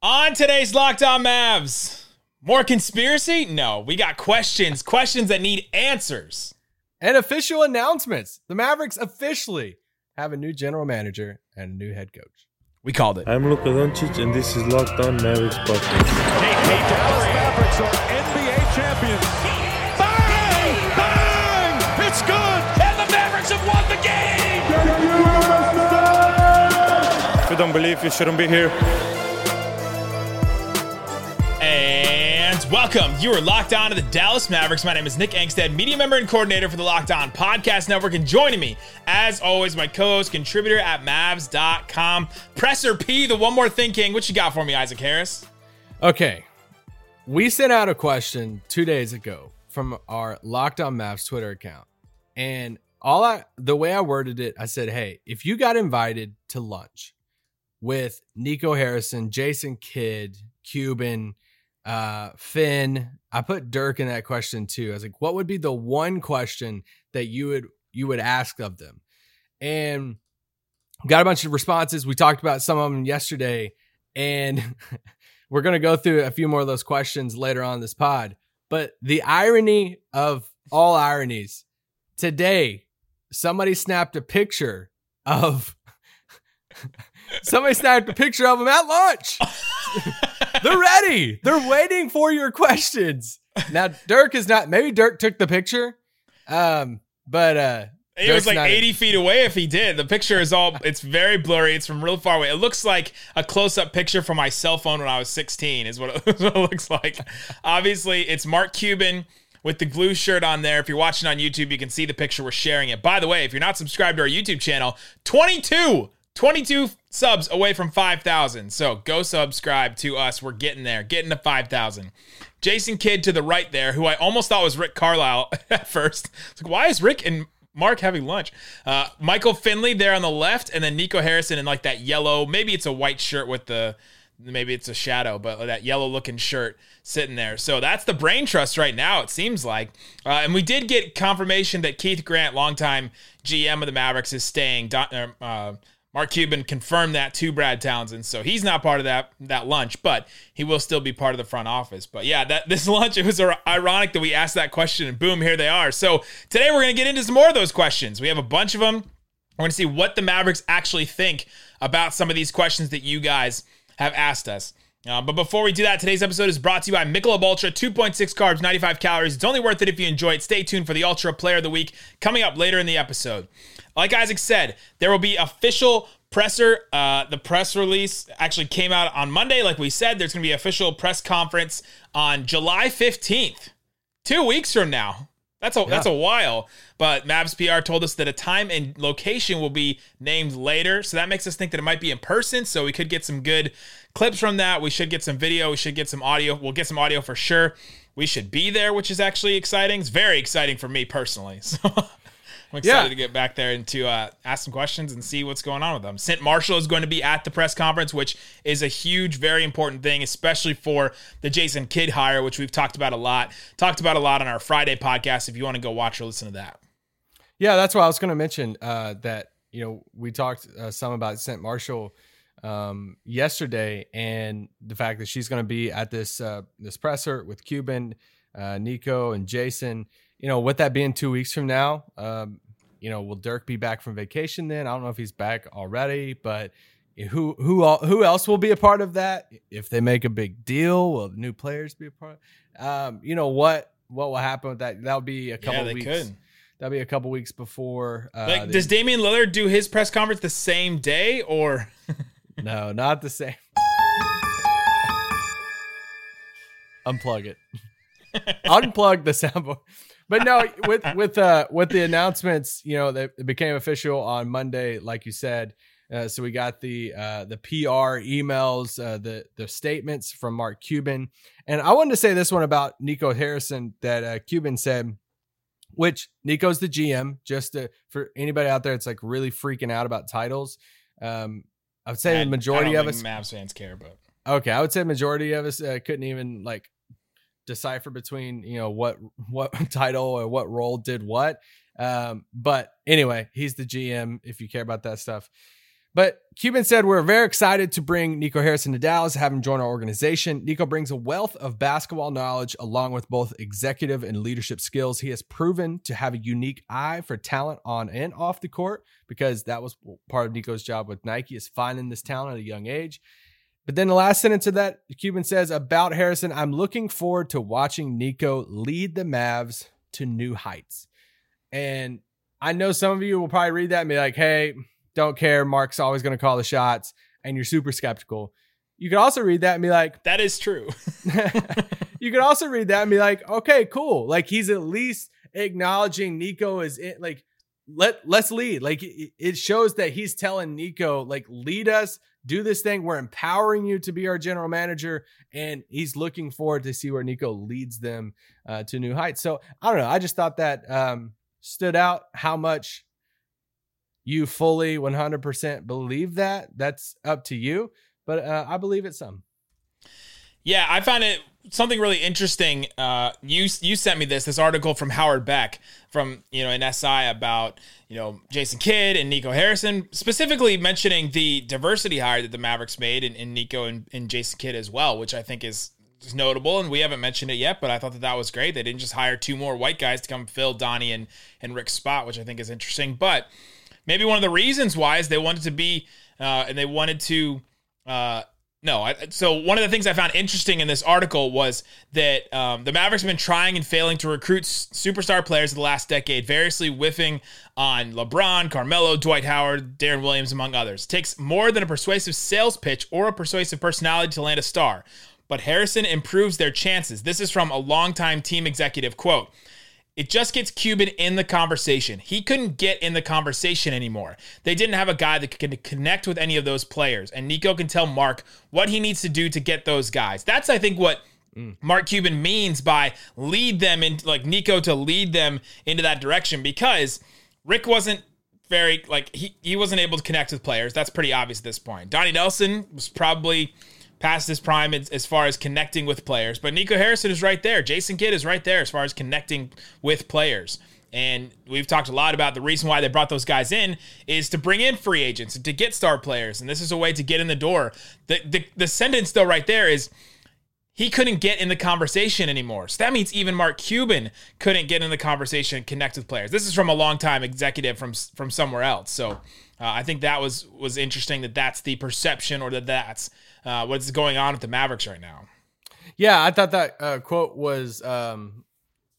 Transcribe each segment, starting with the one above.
On today's Locked On Mavs, more conspiracy? No, we got questions, questions that need answers. And official announcements. The Mavericks officially have a new general manager and a new head coach. We called it. I'm Luka Doncic, and this is Locked On Mavericks podcast. Hey, hey, Dallas Mavericks are NBA champions. Bang! Bang! It's good! And the Mavericks have won the game! If you don't believe, you shouldn't be here. Welcome. You are locked on to the Dallas Mavericks. My name is Nick Angstadt, media member and coordinator for the Locked On Podcast Network. And joining me, as always, my co host, contributor at Mavs.com, Presser P, the one more thing king. What you got for me, Isaac Harris? Okay. We sent out a question two days ago from our Locked On Mavs Twitter account. And all I, the way I worded it, I said, hey, if you got invited to lunch with Nico Harrison, Jason Kidd, Cuban, uh, Finn. I put Dirk in that question too. I was like, what would be the one question that you would you would ask of them? And got a bunch of responses. We talked about some of them yesterday, and we're gonna go through a few more of those questions later on this pod. But the irony of all ironies, today somebody snapped a picture of somebody snapped a picture of him at lunch. They're ready. They're waiting for your questions. Now Dirk is not. Maybe Dirk took the picture, um, but uh, Dirk's was like not- 80 feet away if he did. The picture is all, it's very blurry. It's from real far away. It looks like a close up picture from my cell phone when I was 16, is what it, is what it looks like. Obviously, it's Mark Cuban with the glue shirt on there. If you're watching on YouTube, you can see the picture. We're sharing it. By the way, if you're not subscribed to our YouTube channel, 22, 22 subs away from 5,000. So go subscribe to us. We're getting there, getting to 5,000. Jason Kidd to the right there, who I almost thought was Rick Carlisle at first. It's like, why is Rick and Mark having lunch? Uh, Michael Finley there on the left, and then Nico Harrison in like that yellow, maybe it's a white shirt with the, maybe it's a shadow, but that yellow looking shirt sitting there. So that's the brain trust right now, it seems like. Uh, and we did get confirmation that Keith Grant, longtime GM of the Mavericks, is staying. Uh, uh, Mark Cuban confirmed that to Brad Townsend, so he's not part of that that lunch, but he will still be part of the front office. But yeah, that this lunch it was ironic that we asked that question, and boom, here they are. So today we're gonna get into some more of those questions. We have a bunch of them. We're gonna see what the Mavericks actually think about some of these questions that you guys have asked us. Uh, but before we do that, today's episode is brought to you by Michelob Ultra, 2.6 carbs, 95 calories. It's only worth it if you enjoy it. Stay tuned for the Ultra Player of the Week coming up later in the episode. Like Isaac said, there will be official presser. Uh, the press release actually came out on Monday. Like we said, there's going to be official press conference on July 15th, two weeks from now. That's a that's a while. But Mavs PR told us that a time and location will be named later, so that makes us think that it might be in person. So we could get some good clips from that. We should get some video. We should get some audio. We'll get some audio for sure. We should be there, which is actually exciting. It's very exciting for me personally. So I'm excited Yeah. to get back there and to uh, ask some questions and see what's going on with them. Cynt Marshall is going to be at the press conference, which is a huge, very important thing, especially for the Jason Kidd hire, which we've talked about a lot. Talked about a lot on our Friday podcast. If you want to go watch or listen to that. Yeah, that's what I was going to mention. Uh, that you know we talked uh, some about Cynt Marshall um, yesterday, and the fact that she's going to be at this uh, this presser with Cuban, uh, Nico, and Jason. You know, with that being two weeks from now, um, you know, will Dirk be back from vacation then? I don't know if he's back already, but who who who else will be a part of that? If they make a big deal, will new players be a part? Um, you know what what will happen with that? That'll be a couple they weeks. could. That'll be a couple weeks before. Uh, Like, the- does Damian Lillard do his press conference the same day or? no, not the same. Unplug it. Unplug the soundboard. But no, with with uh with the announcements, you know, they, it became official on Monday, like you said. Uh, so we got the uh, the PR emails, uh, the the statements from Mark Cuban, and I wanted to say this one about Nico Harrison that uh, Cuban said, which Nico's the GM. Just to, for anybody out there, it's like really freaking out about titles. Um, I would say I- the majority I of us Mavs fans care, but Okay, I would say majority of us uh, couldn't even like decipher between you know what what title or what role did what. Um, but anyway, he's the GM if you care about that stuff. But Cuban said, We're very excited to bring Nico Harrison to Dallas, have him join our organization. Nico brings a wealth of basketball knowledge along with both executive and leadership skills. He has proven to have a unique eye for talent on and off the court because that was part of Nico's job with Nike is finding this talent at a young age. But then the last sentence of that, Cuban says about Harrison, I'm looking forward to watching Nico lead the Mavs to new heights. And I know some of you will probably read that and be like, hey, don't care. Mark's always going to call the shots, and you're super skeptical. You could also read that and be like, that is true. you could also read that and be like, okay, cool. Like he's at least acknowledging Nico is in, like, let let's lead. Like it shows that he's telling Nico, like, lead us, do this thing. We're empowering you to be our general manager, and he's looking forward to see where Nico leads them uh, to new heights. So I don't know. I just thought that um, stood out how much you fully 100% believe that. That's up to you, but uh, I believe it some. Yeah, I found it something really interesting. Uh, you you sent me this this article from Howard Beck from you know an SI about you know Jason Kidd and Nico Harrison, specifically mentioning the diversity hire that the Mavericks made in, in Nico and, and Jason Kidd as well, which I think is notable, and we haven't mentioned it yet, but I thought that that was great. They didn't just hire two more white guys to come fill Donnie and and Rick's spot, which I think is interesting. But maybe one of the reasons why is they wanted to be uh, and they wanted to. Uh, no, I, so one of the things I found interesting in this article was that um, the Mavericks have been trying and failing to recruit superstar players in the last decade, variously whiffing on LeBron, Carmelo, Dwight Howard, Deron Williams, among others. It takes more than a persuasive sales pitch or a persuasive personality to land a star but Harrison improves their chances. This is from a longtime team executive quote. It just gets Cuban in the conversation. He couldn't get in the conversation anymore. They didn't have a guy that could connect with any of those players. And Nico can tell Mark what he needs to do to get those guys. That's, I think, what Mark Cuban means by lead them in, like Nico to lead them into that direction because Rick wasn't very, like, he, he wasn't able to connect with players. That's pretty obvious at this point. Donnie Nelson was probably past his prime as, far as connecting with players. But Nico Harrison is right there. Jason Kidd is right there as far as connecting with players. And we've talked a lot about the reason why they brought those guys in is to bring in free agents and to get star players. And this is a way to get in the door. The, the, the sentence, though, right there is he couldn't get in the conversation anymore. So that means even Mark Cuban couldn't get in the conversation and connect with players. This is from a longtime executive from from somewhere else. So uh, I think that was was interesting that that's the perception or that that's uh, what's going on with the Mavericks right now. Yeah, I thought that uh, quote was um,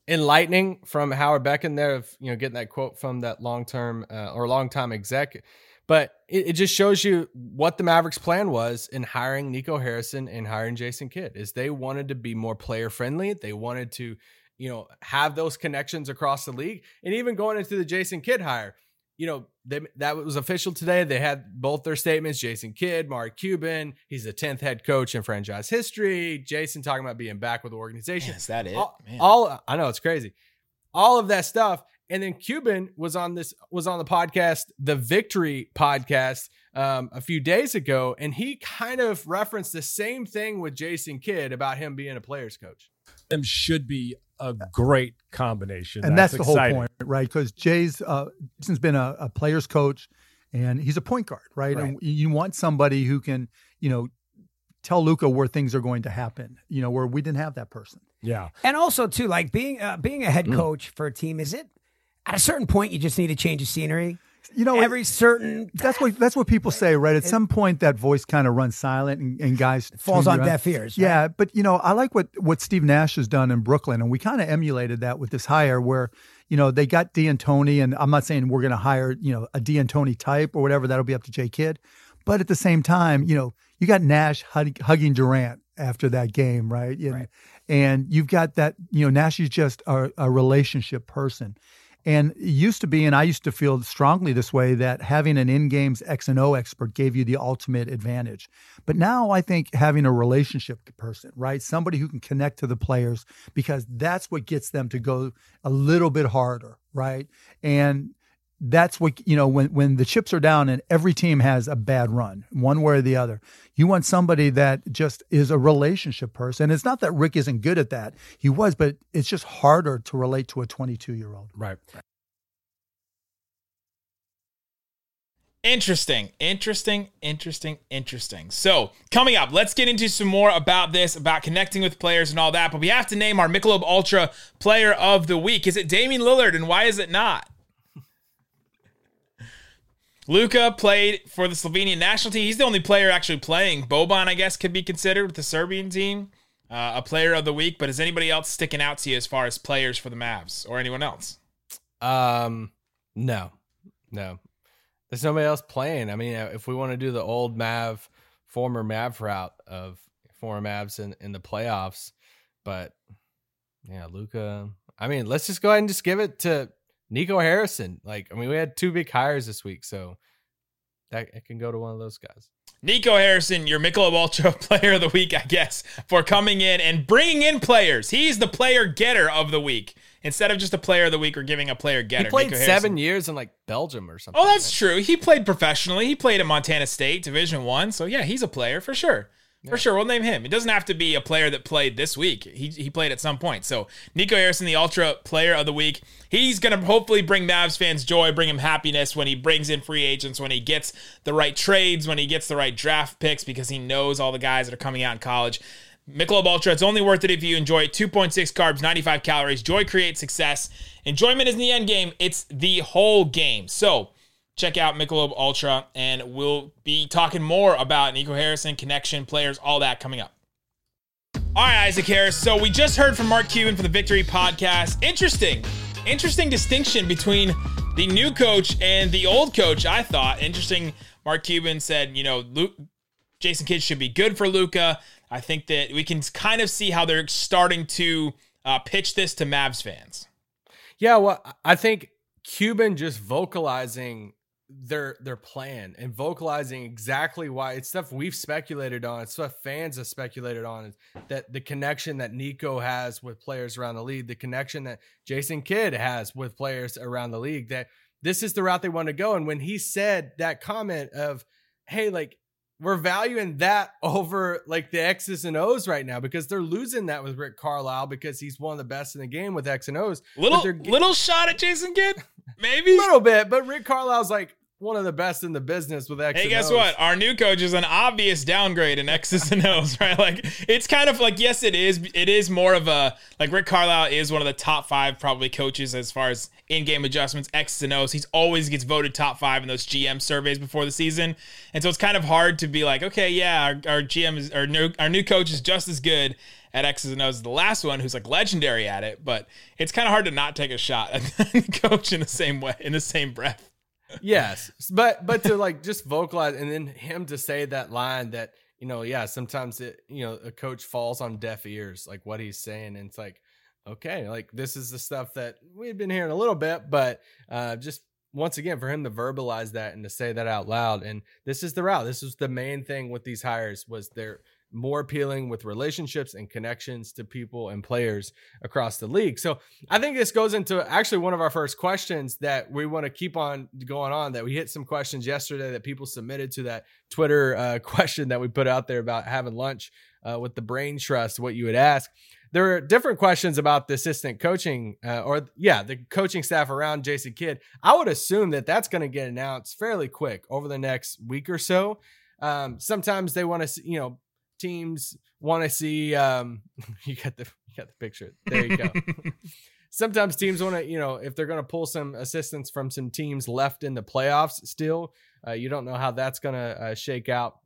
enlightening from Howard Beck in there of you know getting that quote from that long term uh, or long time exec. But it, it, just shows you what the Mavericks' plan was in hiring Nico Harrison and hiring Jason Kidd. Is they wanted to be more player friendly. They wanted to, you know, have those connections across the league, and even going into the Jason Kidd hire you know, they, that was official today. They had both their statements. Jason Kidd, Mark Cuban, he's the 10th head coach in franchise history. Jason talking about being back with the organization. Man, is that it? All, all, I know it's crazy. All of that stuff. And then Cuban was on this was on the podcast, the Victory podcast, um, a few days ago, and he kind of referenced the same thing with Jason Kidd about him being a player's coach. Them should be a great combination. And that's, that's the exciting. whole point, right? Because Jay's uh, Jason's been a, a, player's coach, and he's a point guard, right? right? And you want somebody who can, you know, tell Luka where things are going to happen. You know, where we didn't have that person. Yeah, and also too, like being uh, being a head mm. coach mm. for a team, is it at a certain point you just need to change the scenery? You know every certain that's what that's what people say right at some point that voice kind of runs silent and, and guys falls on deaf ears right? yeah but you know i like what what steve nash has done in brooklyn and we kind of emulated that with this hire where you know they got D'Antoni and i'm not saying we're going to hire you know a D'Antoni type or whatever that'll be up to jay kidd but at the same time you know you got nash hugging durant after that game right and, right. and you've got that you know nash is just a, a relationship person and used to be, and I used to feel strongly this way, that having an in games X and O expert gave you the ultimate advantage. But now I think having a relationship person, right? Somebody who can connect to the players because that's what gets them to go a little bit harder, right? And that's what you know when when the chips are down and every team has a bad run one way or the other you want somebody that just is a relationship person it's not that rick isn't good at that he was but it's just harder to relate to a 22 year old right Interesting, interesting, interesting, interesting. So, coming up, let's get into some more about this, about connecting with players and all that. But we have to name our Michelob Ultra Player of the Week. Is it Damian Lillard, and why is it not? Luka played for the Slovenian national team. He's the only player actually playing. Boban, I guess, could be considered with the Serbian team uh, a player of the week. But is anybody else sticking out to you as far as players for the Mavs or anyone else? Um, no, no. There's nobody else playing. I mean, if we want to do the old Mav, former Mav route of former Mavs in, in the playoffs, but yeah, Luka. I mean, let's just go ahead and just give it to Nico Harrison. Like, I mean, we had two big hires this week, so that it can go to one of those guys. Nico Harrison, your Michelob Ultra Player of the Week, I guess, for coming in and bringing in players. He's the player getter of the week. Instead of just a player of the week, we're giving a player getter. He played seven years in like Belgium or something. Oh, that's true. He played professionally. He played at Montana State, Division One. So yeah, he's a player for sure. For sure, we'll name him. It doesn't have to be a player that played this week. He, he played at some point. So Nico Harrison, the Ultra Player of the Week, he's going to hopefully bring Mavs fans joy, bring him happiness when he brings in free agents, when he gets the right trades, when he gets the right draft picks, because he knows all the guys that are coming out in college. Michelob Ultra, it's only worth it if you enjoy it. 2.6 carbs, 95 calories. Joy creates success. Enjoyment isn't the end game, it's the whole game. So check out Michelob Ultra, and we'll be talking more about Nico Harrison, connection, players, all that coming up. All right, Isaac Harris. So we just heard from Mark Cuban for the Victory Podcast. Interesting, interesting distinction between the new coach and the old coach. I thought interesting. Mark Cuban said, you know, Luke, Jason Kidd should be good for Luka. I think that we can kind of see how they're starting to uh, pitch this to Mavs fans. Yeah, well, I think Cuban just vocalizing their their plan and vocalizing exactly why it's stuff we've speculated on, it's stuff fans have speculated on that the connection that Nico has with players around the league, the connection that Jason Kidd has with players around the league, that this is the route they want to go. And when he said that comment of, hey, like we're valuing that over like the X's and O's right now because they're losing that with Rick Carlisle because he's one of the best in the game with X and O's. Little little shot at Jason Kidd, maybe. a little bit, but Rick Carlisle's like one of the best in the business with X. Hey, guess O's. what? Our new coach is an obvious downgrade in X's and O's, right? Like it's kind of like yes, it is. It is more of a like Rick Carlisle is one of the top five probably coaches as far as in-game adjustments, X's and O's. He's always gets voted top five in those GM surveys before the season, and so it's kind of hard to be like, okay, yeah, our, our GM is our new our new coach is just as good at X's and O's as the last one, who's like legendary at it. But it's kind of hard to not take a shot at the coach in the same way, in the same breath. Yes, but but to like just vocalize and then him to say that line that you know, yeah, sometimes it you know a coach falls on deaf ears, like what he's saying, and it's like, okay, like this is the stuff that we've been hearing a little bit, but uh, just once again for him to verbalize that and to say that out loud, and this is the route. This was the main thing with these hires was they're more appealing with relationships and connections to people and players across the league. So I think this goes into actually one of our first questions that we want to keep on going on. That we hit some questions yesterday that people submitted to that Twitter uh, question that we put out there about having lunch uh, with the Brain Trust. What you would ask. There are different questions about the assistant coaching, uh, or yeah, the coaching staff around Jason Kidd. I would assume that that's going to get announced fairly quick over the next week or so. Um, sometimes they want to, you know, teams want to see. Um, you got the you got the picture. There you go. Sometimes teams want to, you know, if they're going to pull some assistance from some teams left in the playoffs still, uh, you don't know how that's going to uh, shake out.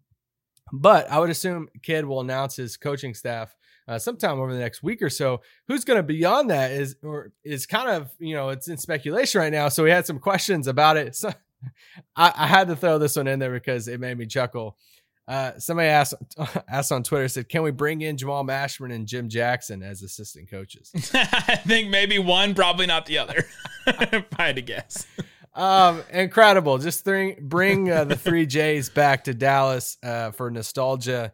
But I would assume Kidd will announce his coaching staff uh, sometime over the next week or so. Who's going to be on that is or is kind of you know it's in speculation right now. So we had some questions about it. So I, I had to throw this one in there because it made me chuckle. Uh, somebody asked asked on Twitter said, "Can we bring in Jamal Mashburn and Jim Jackson as assistant coaches?" I think maybe one, probably not the other. if I had to guess. um, incredible! Just bring bring uh, the three J's back to Dallas uh, for nostalgia,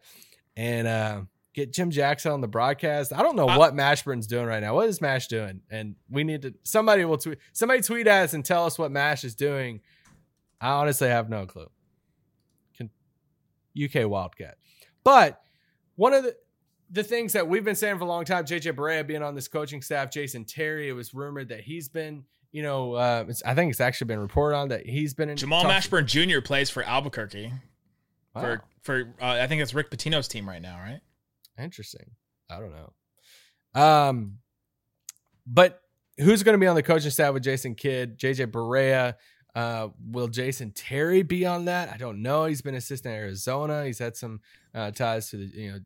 and uh, get Jim Jackson on the broadcast. I don't know what Mashburn's doing right now. What is Mash doing? And we need to somebody will tweet somebody tweet us and tell us what Mash is doing. I honestly have no clue. UK Wildcat, but one of the the things that we've been saying for a long time, JJ Barea being on this coaching staff, Jason Terry, it was rumored that he's been you know, uh, it's, I think it's actually been reported on that he's been in Jamal Mashburn Jr. plays for Albuquerque Wow. for for uh, I think it's Rick Pitino's team right now, right? Interesting. I don't know. Um, but who's going to be on the coaching staff with Jason Kidd, JJ Barea? Uh, will Jason Terry be on that? I don't know. He's been assistant at Arizona. He's had some uh, ties to the you know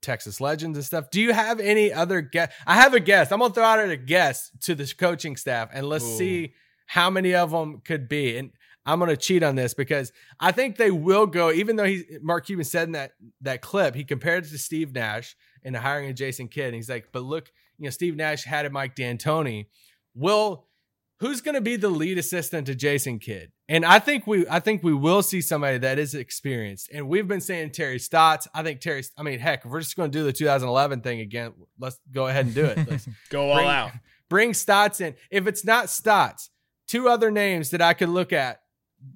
Texas Legends and stuff. Do you have any other guess? I have a guess. I'm gonna throw out a guess to the coaching staff, and let's Ooh. see how many of them could be. And I'm gonna cheat on this because I think they will go. Even though he Mark Cuban said in that that clip, he compared it to Steve Nash and hiring of Jason Kidd. And he's like, but look, you know, Steve Nash had a Mike D'Antoni. Will who's going to be the lead assistant to Jason Kidd? And I think we I think we will see somebody that is experienced. And we've been saying Terry Stotts. I think Terry. I mean, heck, if we're just going to do the 2011 thing again, let's go ahead and do it. Let's Go all out. bring Stotts in. If it's not Stotts, two other names that I could look at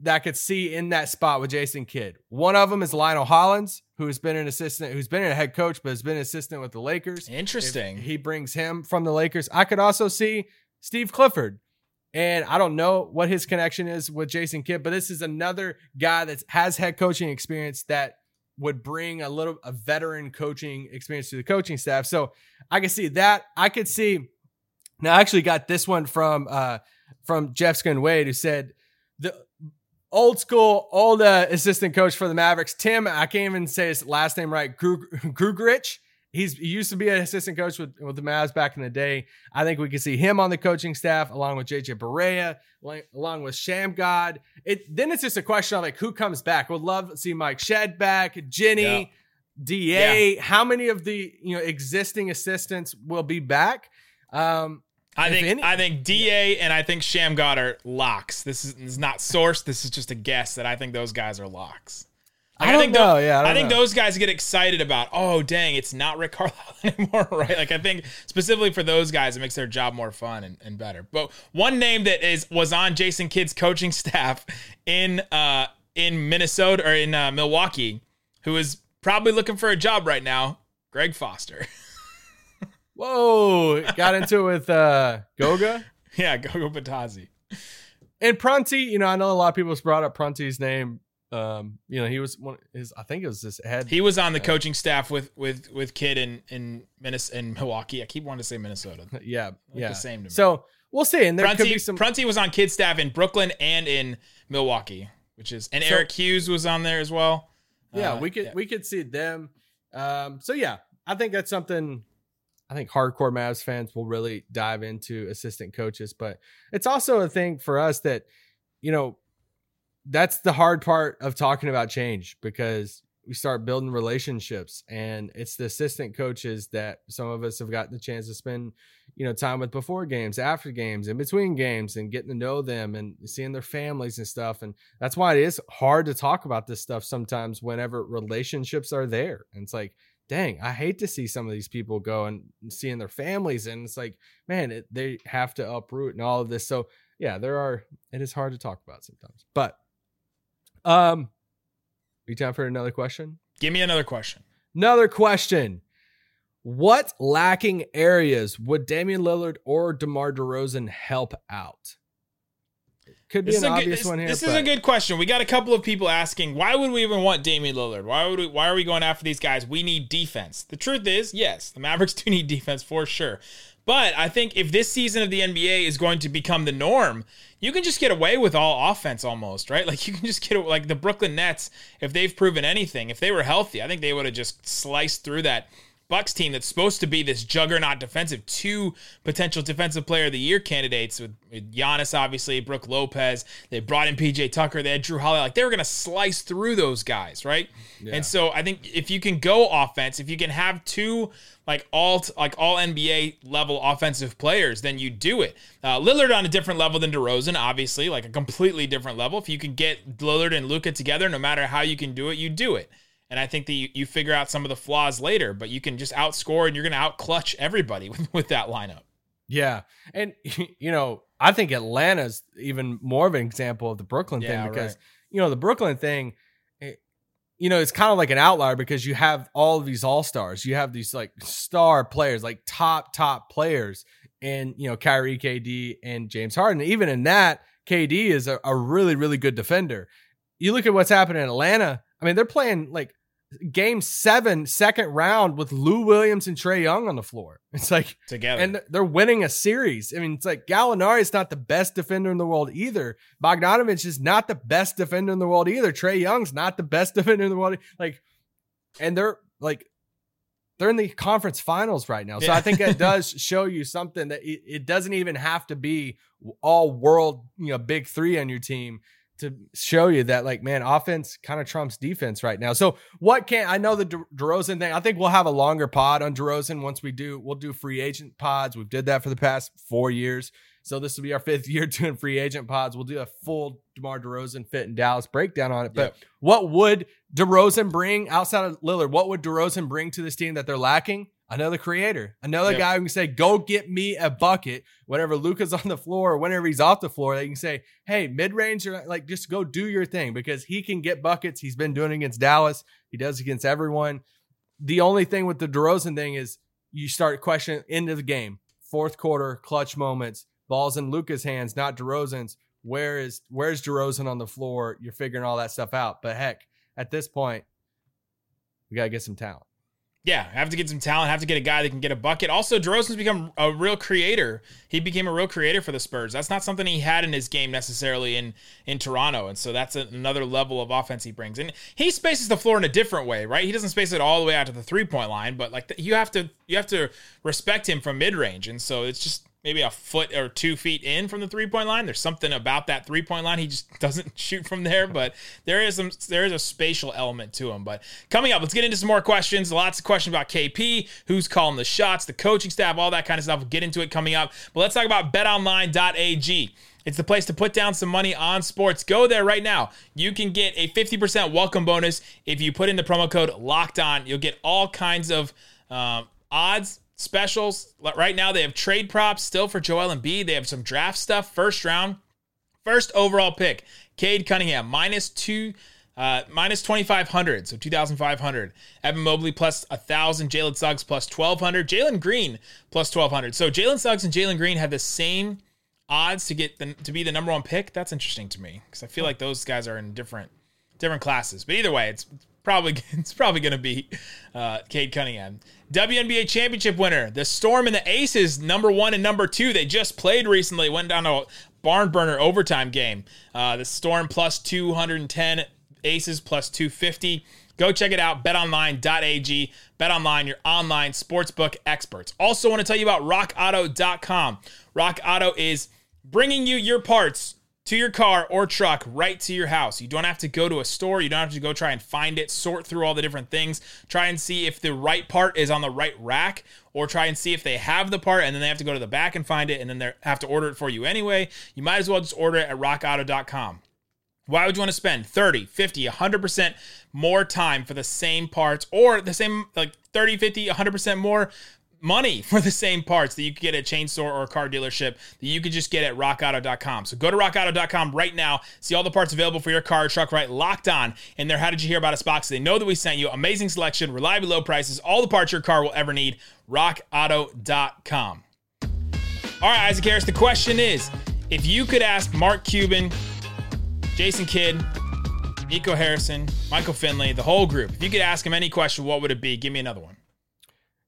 that I could see in that spot with Jason Kidd. One of them is Lionel Hollins, who's been an assistant, who's been a head coach, but has been an assistant with the Lakers. Interesting. If he brings him from the Lakers. I could also see Steve Clifford. And I don't know what his connection is with Jason Kidd, but this is another guy that has head coaching experience that would bring a little a veteran coaching experience to the coaching staff. So I could see that. I could see now I actually got this one from uh from Jeff Skin Wade who said the old school old uh, assistant coach for the Mavericks, Tim, I can't even say his last name right, Grug- Grugerich. He's he used to be an assistant coach with, with the Mavs back in the day. I think we could see him on the coaching staff along with JJ Barea, like, along with Shammgod. It then it's just a question of like who comes back. Would love to see Mike Shed back, Jenny, Da. How many of the you know existing assistants will be back? Um, I think any- I think Da and I think Shammgod are locks. This is, this is not sourced. This is just a guess that I think those guys are locks. Like, I think know. tho- Yeah, I don't think know. those guys get excited about. Oh, dang! It's not Rick Carlisle anymore, right? Like I think specifically for those guys, it makes their job more fun and, and better. But one name that is was on Jason Kidd's coaching staff in uh in Minnesota or in uh, Milwaukee, who is probably looking for a job right now, Greg Foster. whoa, got into it with uh, Goga. yeah, Goga Bitadze. And Prunty, you know, I know a lot of people have brought up Prunty's name. Um, you know, he was one his I think it was his head. He was on the coaching staff with with with Kidd in in Minnesota in Milwaukee. I keep wanting to say Minnesota. yeah, yeah. the same to me. So we'll see. And there could Prunty, be some Prunty was on Kidd staff in Brooklyn and in Milwaukee, which is and So- Eric Hughes was on there as well. Yeah, Uh, we could yeah. we could see them. Um, so yeah, I think that's something I think hardcore Mavs fans will really dive into assistant coaches, but it's also a thing for us that, you know, that's the hard part of talking about change because we start building relationships and it's the assistant coaches that some of us have gotten the chance to spend you know time with before games after games in between games and getting to know them and seeing their families and stuff. And that's why it is hard to talk about this stuff sometimes whenever relationships are there. And it's like dang i hate to see some of these people go and seeing their families. And it's like man it, they have to uproot and all of this. So yeah there are it is hard to talk about sometimes. But um you time for another question Give me another question. Another question. What lacking areas would Damian Lillard or DeMar DeRozan help out? Could be This, is an a, good, obvious this, one here. this is a good question. We got a couple of people asking, why would we even want Damian Lillard? Why would we, why are we going after these guys? We need defense. The truth is, yes, the Mavericks do need defense for sure. But I think if this season of the NBA is going to become the norm, you can just get away with all offense almost, right? Like you can just get like the Brooklyn Nets, if they've proven anything, if they were healthy, I think they would have just sliced through that Bucks team that's supposed to be this juggernaut defensive, two potential defensive player of the year candidates with, with Giannis, obviously, Brook Lopez. They brought in PJ Tucker. They had Jrue Holiday. Like they were going to slice through those guys, right? And so I think if you can go offense, if you can have two like all like all NBA level offensive players, then you do it. Uh, Lillard on a different level than DeRozan, obviously, like a completely different level. If you can get Lillard and Luka together, no matter how you can do it, you do it. And I think that you, you figure out some of the flaws later, but you can just outscore and you're going to outclutch everybody with, with that lineup. Yeah. And, you know, I think Atlanta's even more of an example of the Brooklyn Yeah, thing because, right. you know, the Brooklyn thing, it, you know, it's kind of like an outlier because you have all of these all stars. You have these like star players, like top, top players and you know Kyrie, KD, and James Harden. Even in that, KD is a, a really really good defender. You look at what's happening in Atlanta. I mean, they're playing like game seven, second round with Lou Williams and Trae Young on the floor. It's like Together. and they're winning a series. I mean, it's like Gallinari is not the best defender in the world either. Bogdanovich is not the best defender in the world either. Trae Young's not the best defender in the world. Like, and they're like, they're in the conference finals right now. So Yeah. I think that does show you something that it, it doesn't even have to be all world, you know, big three on your team to show you that, like, man, offense kind of trumps defense right now. So what can I know the De- DeRozan thing? I think we'll have a longer pod on DeRozan once we do. We'll do free agent pods. We've did that for the past four years. So this will be our fifth year doing free agent pods. We'll do a full DeMar DeRozan fit in Dallas breakdown on it. But Yep. what would DeRozan bring outside of Lillard? What would DeRozan bring to this team that they're lacking? Another creator, another guy who can say, "Go get me a bucket." Whenever Luka's on the floor or whenever he's off the floor, they can say, "Hey, mid range, like just go do your thing," because he can get buckets. He's been doing it against Dallas. He does against everyone. The only thing with the DeRozan thing is you start questioning of the game, fourth quarter, clutch moments, balls in Luka's hands, not DeRozan's. Where is where's DeRozan on the floor? You're figuring all that stuff out. But heck, at this point, we gotta get some talent. Yeah, have to get some talent, have to get a guy that can get a bucket. Also, DeRozan's become a real creator. He became a real creator for the Spurs. That's not something he had in his game necessarily in in Toronto, and so that's a, another level of offense he brings. And he spaces the floor in a different way, right? He doesn't space it all the way out to the three point line, but like you have to you have to respect him from mid range, and so it's just maybe a foot or two feet in from the three point line. There's something about that three point line. He just doesn't shoot from there, but there is some there is a spatial element to him. But coming up, let's get into some more questions. Lots of questions about KP, who's calling the shots, the coaching staff, all that kind of stuff. We'll get into it coming up. But let's talk about betonline.ag. It's the place to put down some money on sports. Go there right now. You can get a 50% welcome bonus if you put in the promo code locked on. You'll get all kinds of um, odds, specials. Right now, they have trade props still for Joel Embiid. They have some draft stuff, first round, first overall pick. Cade Cunningham, minus two. Uh, minus 2500 so 2500 evan mobley plus 1000 jalen suggs plus 1200 jalen green plus 1200 so jalen suggs and jalen green have the same odds to get the, to be the number one pick that's interesting to me because i feel like those guys are in different different classes but either way it's probably it's probably going to be uh, Cade Cunningham. WNBA championship winner, the Storm and the Aces, number one and number two. They just played recently, went down to a barn burner overtime game. Uh, the Storm plus 210, Aces plus 250. Go check it out, betonline.ag. BetOnline, your online sportsbook experts. Also, want to tell you about rockauto.com. Rock Auto is bringing you your parts to your car or truck right to your house. You don't have to go to a store. You don't have to go try and find it, sort through all the different things, try and see if the right part is on the right rack, or try and see if they have the part and then they have to go to the back and find it and then they have to order it for you anyway. You might as well just order it at rockauto.com. Why would you want to spend 30, 50, 100% more time for the same parts or the same like 30, 50, 100% more money for the same parts that you could get at a chain store or a car dealership that you could just get at rockauto.com. So go to rockauto.com right now, see all the parts available for your car or truck right locked on in there. How Did You Hear About Us box. They know that we sent you amazing selection, reliably low prices, all the parts your car will ever need. rockauto.com. All right, Isaac Harris, the question is if you could ask Mark Cuban, Jason Kidd, Nico Harrison, Michael Finley, the whole group, if you could ask them any question, what would it be? Give me another one.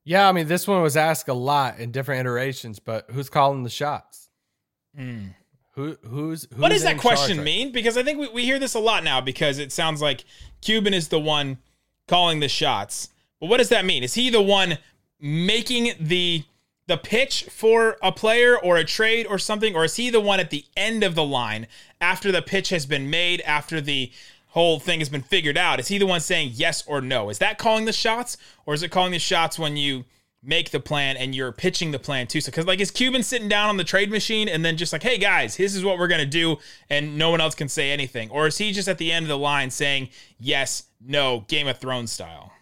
Yeah, I mean, this one was asked a lot in different iterations, but who's calling the shots? Hmm. Who who's, who's what does that question right- mean? Because I think we, we hear this a lot now because it sounds like Cuban is the one calling the shots. But what does that mean? Is he the one making the the pitch for a player or a trade or something, or is he the one at the end of the line after the pitch has been made, after the whole thing has been figured out? Is he the one saying yes or no? Is that calling the shots, or is it calling the shots when you make the plan and you're pitching the plan too? So, because like, is Cuban sitting down on the trade machine and then just like, hey guys, this is what we're gonna do, and no one else can say anything, or is he just at the end of the line saying yes, no, Game of Thrones style?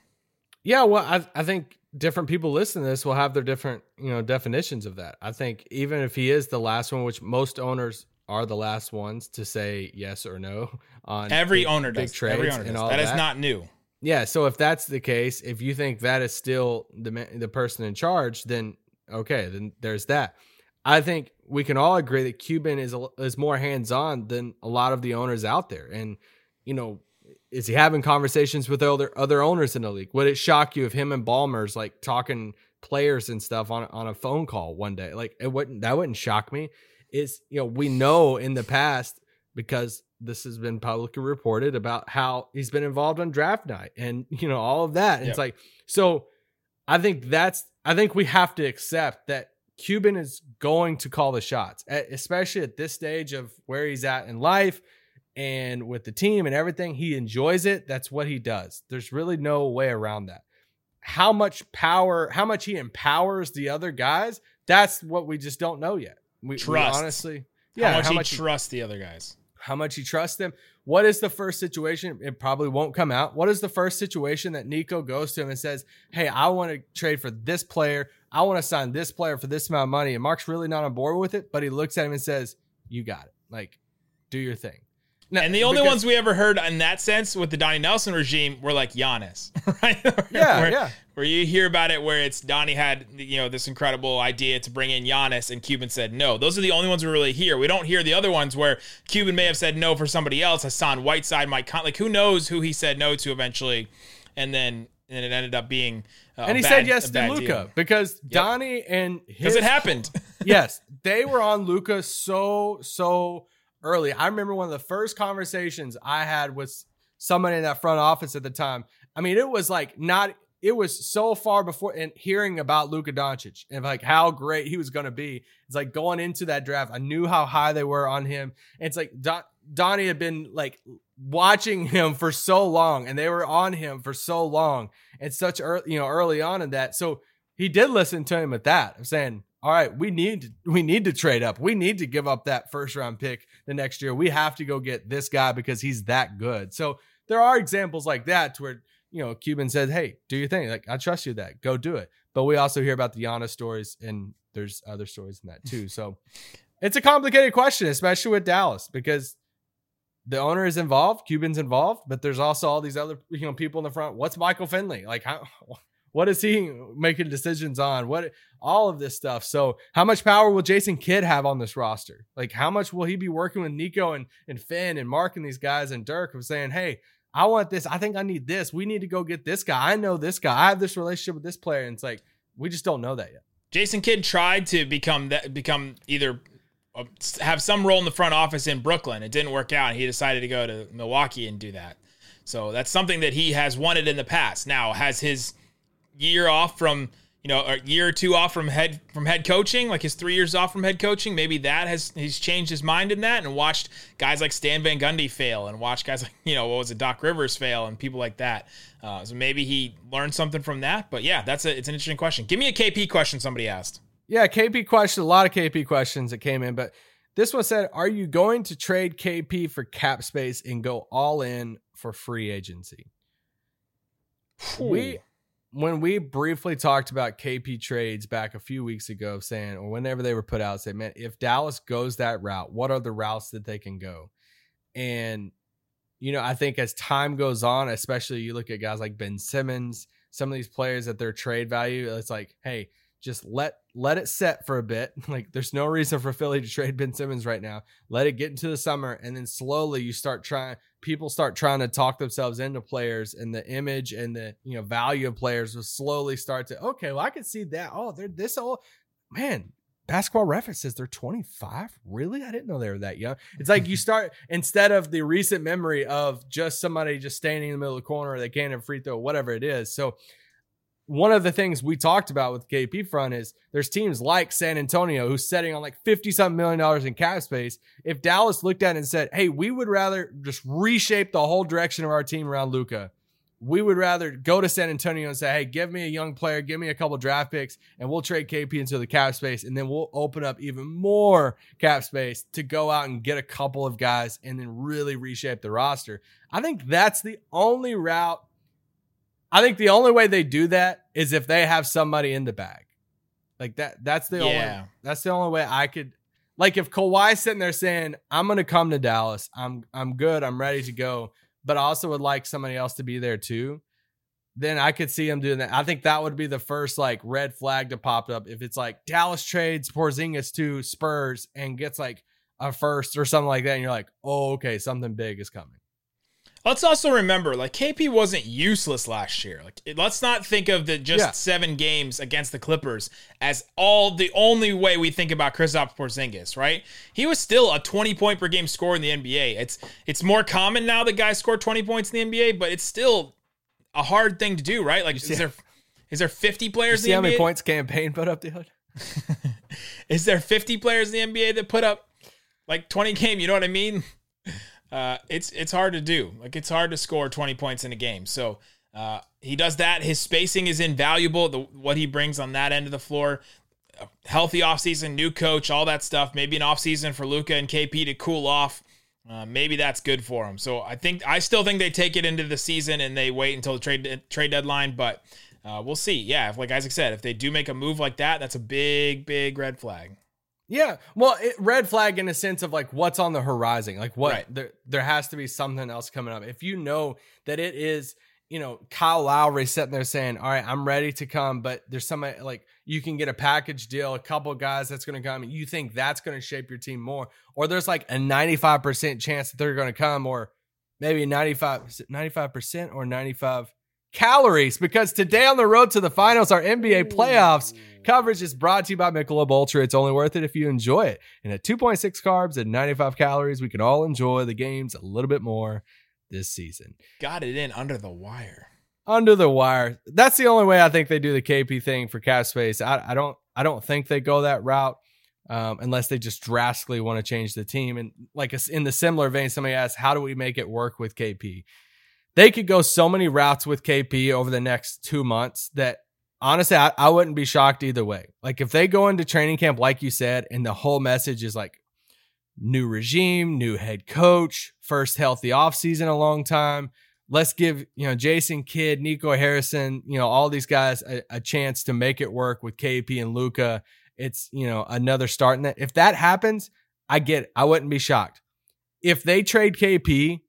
Yeah, well, I I think different people listening to this will have their different you know definitions of that. I think even if he is the last one, which most owners are the last ones to say yes or no on Every big- owner big does. trades Every owner and does. all That that is not new. Yeah, so if that's the case, if you think that is still the the person in charge, then okay, then there's that. I think we can all agree that Cuban is a, is more hands on than a lot of the owners out there. And you know, is he having conversations with other other owners in the league? Would it shock you if him and Ballmer's like talking players and stuff on on a phone call one day? Like it wouldn't that wouldn't shock me. Is you know we know in the past because this has been publicly reported about how he's been involved on draft night and you know all of that. And It's like so. I think that's I think we have to accept that Cuban is going to call the shots, especially at this stage of where he's at in life and with the team and everything. He enjoys it. That's what he does. There's really no way around that. How much power, how much he empowers the other guys, that's what we just don't know yet. We, trust. We honestly, yeah. How much, how much he trusts the other guys. How much he trusts them. What is the first situation? It probably won't come out. What is the first situation that Nico goes to him and says, Hey, I want to trade for this player. I want to sign this player for this amount of money. And Mark's really not on board with it, but he looks at him and says, You got it. Like, do your thing. Now, and the only because, ones we ever heard in that sense with the Donnie Nelson regime were like Giannis, right? Yeah, where, yeah. Where you hear about it, where it's Donnie had you know this incredible idea to bring in Giannis, and Cuban said no. Those are the only ones we really hear. We don't hear the other ones where Cuban may have said no for somebody else. Hassan Whiteside might con- like who knows who he said no to eventually, and then and it ended up being. Uh, and he bad, said yes to Luka because yep. Donnie and because it happened. yes, they were on Luka so so early. I remember one of the first conversations I had with someone in that front office at the time. I mean, it was like not it was so far before and hearing about Luka Doncic and like how great he was going to be. It's like going into that draft, I knew how high they were on him. And it's like Don, Donnie had been like watching him for so long and they were on him for so long and such early, you know, early on in that. So he did listen to him at that. I'm saying, all right, we need to, we need to trade up. We need to give up that first round pick the next year. We have to go get this guy because he's that good. So there are examples like that to where you know Cuban said, "Hey, do your thing. Like I trust you that. Go do it." But we also hear about the Giannis stories, and there's other stories in that too. So it's a complicated question, especially with Dallas because the owner is involved, Cuban's involved, but there's also all these other you know people in the front. What's Michael Finley like? How what is he making decisions on? What all of this stuff. So how much power will Jason Kidd have on this roster? Like how much will he be working with Nico and, and Finn and Mark and these guys and Dirk of saying, hey, I want this. I think I need this. We need to go get this guy. I know this guy. I have this relationship with this player. And it's like, we just don't know that yet. Jason Kidd tried to become that become either uh, have some role in the front office in Brooklyn. It didn't work out. He decided to go to Milwaukee and do that. So that's something that he has wanted in the past. Now has his year off from you know a year or two off from head from head coaching, like his three years off from head coaching. Maybe that has he's changed his mind in that and watched guys like Stan Van Gundy fail and watched guys like you know what was it Doc Rivers fail and people like that. Uh, so maybe he learned something from that. But yeah, that's a it's an interesting question. Give me a KP question somebody asked. Yeah, KP question. A lot of KP questions that came in, but this one said, "Are you going to trade KP for cap space and go all in for free agency?" Ooh. We when we briefly talked about KP trades back a few weeks ago, saying or whenever they were put out, say, man, if Dallas goes that route, what are the routes that they can go? And you know, I think as time goes on, especially you look at guys like Ben Simmons, some of these players at their trade value, it's like, hey, just let let it set for a bit. Like there's no reason for Philly to trade Ben Simmons right now. Let it get into the summer and then slowly you start trying people start trying to talk themselves into players and the image and the you know value of players will slowly start to okay, well I can see that. Oh, they're this old. Man, basketball reference says they're 25 really i didn't know they were that young it's like you start instead of the recent memory of just somebody just standing in the middle of the corner or they can't have free throw whatever it is so one of the things we talked about with KP front is there's teams like San Antonio who's setting on like 50 something million dollars in cap space. If Dallas looked at it and said, Hey, we would rather just reshape the whole direction of our team around Luka. We would rather go to San Antonio and say, Hey, give me a young player, give me a couple draft picks, and we'll trade KP into the cap space. And then we'll open up even more cap space to go out and get a couple of guys and then really reshape the roster. I think that's the only route I think the only way they do that is if they have somebody in the bag. Like that that's the yeah. only that's the only way I could like if Kawhi's sitting there saying, I'm gonna come to Dallas, I'm I'm good, I'm ready to go, but I also would like somebody else to be there too. then I could see him doing that. I think that would be the first like red flag to pop up if it's like Dallas trades Porzingis to Spurs and gets like a first or something like that, and you're like, oh, okay, something big is coming. Let's also remember, like KP wasn't useless last year. Like, let's not think of the just Yeah. seven games against the Clippers as all the only way we think about Kristaps Porzingis, right? He was still a 20 point per game scorer in the NBA. It's it's more common now that guys score 20 points in the NBA, but it's still a hard thing to do, right? Like, is there is there 50 You players see in how the many points campaign put up, dude? Is there 50 players in the NBA that put up like 20 game? You know what I mean? Uh, it's it's hard to do. Like it's hard to score 20 points in a game. So uh, he does that. His spacing is invaluable. The, what he brings on that end of the floor, a healthy offseason, new coach, all that stuff. Maybe an offseason for Luka and KP to cool off. Uh, maybe that's good for him. So I think I still think they take it into the season and they wait until the trade trade deadline. But uh, we'll see. Yeah, if, like Isaac said, if they do make a move like that, that's a big big red flag. Yeah, well, it, red flag in a sense of like what's on the horizon, like what Right. there there has to be something else coming up. If you know that it is, you know, Kyle Lowry sitting there saying, "All right, I'm ready to come," but there's somebody like you can get a package deal, a couple guys that's going to come, and you think that's going to shape your team more, or there's like a 95 percent chance that they're going to come, or maybe 95 95 percent or 95 calories because today on the road to the finals, our NBA playoffs coverage is brought to you by Michelob Ultra. It's only worth it if you enjoy it. And at 2.6 carbs and 95 calories, we can all enjoy the games a little bit more this season. Got it in under the wire. Under the wire. That's the only way I think they do the KP thing for cap space. I, I don't I don't think they go that route. Um, unless they just drastically want to change the team. And like in the similar vein, somebody asked, how do we make it work with KP? They could go so many routes with KP over the next two months that honestly, I, I wouldn't be shocked either way. Like if they go into training camp, like you said, and the whole message is like new regime, new head coach, first healthy offseason in a long time. Let's give, you know, Jason Kidd, Nico Harrison, you know, all these guys a, a chance to make it work with KP and Luka. It's, you know, another start in that. If that happens, I get it. I wouldn't be shocked. If they trade KP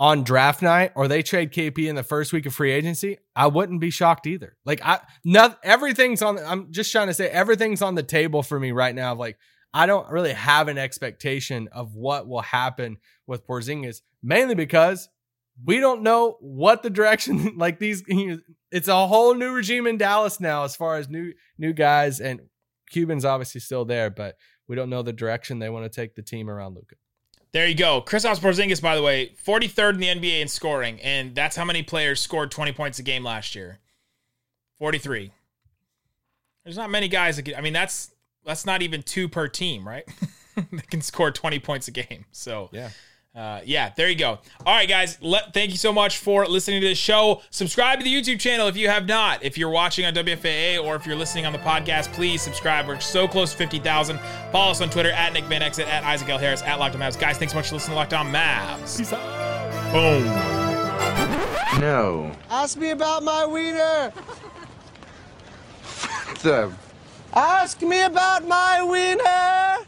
on draft night or they trade KP in the first week of free agency, I wouldn't be shocked either. Like I not everything's on I'm just trying to say everything's on the table for me right now. Like I don't really have an expectation of what will happen with Porzingis, mainly because we don't know what the direction like these it's a whole new regime in Dallas now as far as new new guys and Cuban's obviously still there, but we don't know the direction they want to take the team around Luka. There you go. Kristaps Porzingis, by the way, 43rd in the NBA in scoring, and that's how many players scored 20 points a game last year. 43. There's not many guys that can, I mean, that's that's not even two per team, right? that can score 20 points a game. So Yeah. Uh, yeah, there you go. All right, guys. Let, thank you so much for listening to this show. Subscribe to the YouTube channel if you have not. If you're watching on WFAA or if you're listening on the podcast, please subscribe. We're so close to 50,000. Follow us on Twitter at Nick Van Exel, at Isaac L. Harris, at Lockdown Mavs. Guys, thanks so much for listening to Lockdown Mavs. Peace out. Boom. No. Ask me about my wiener. The Ask me about my wiener.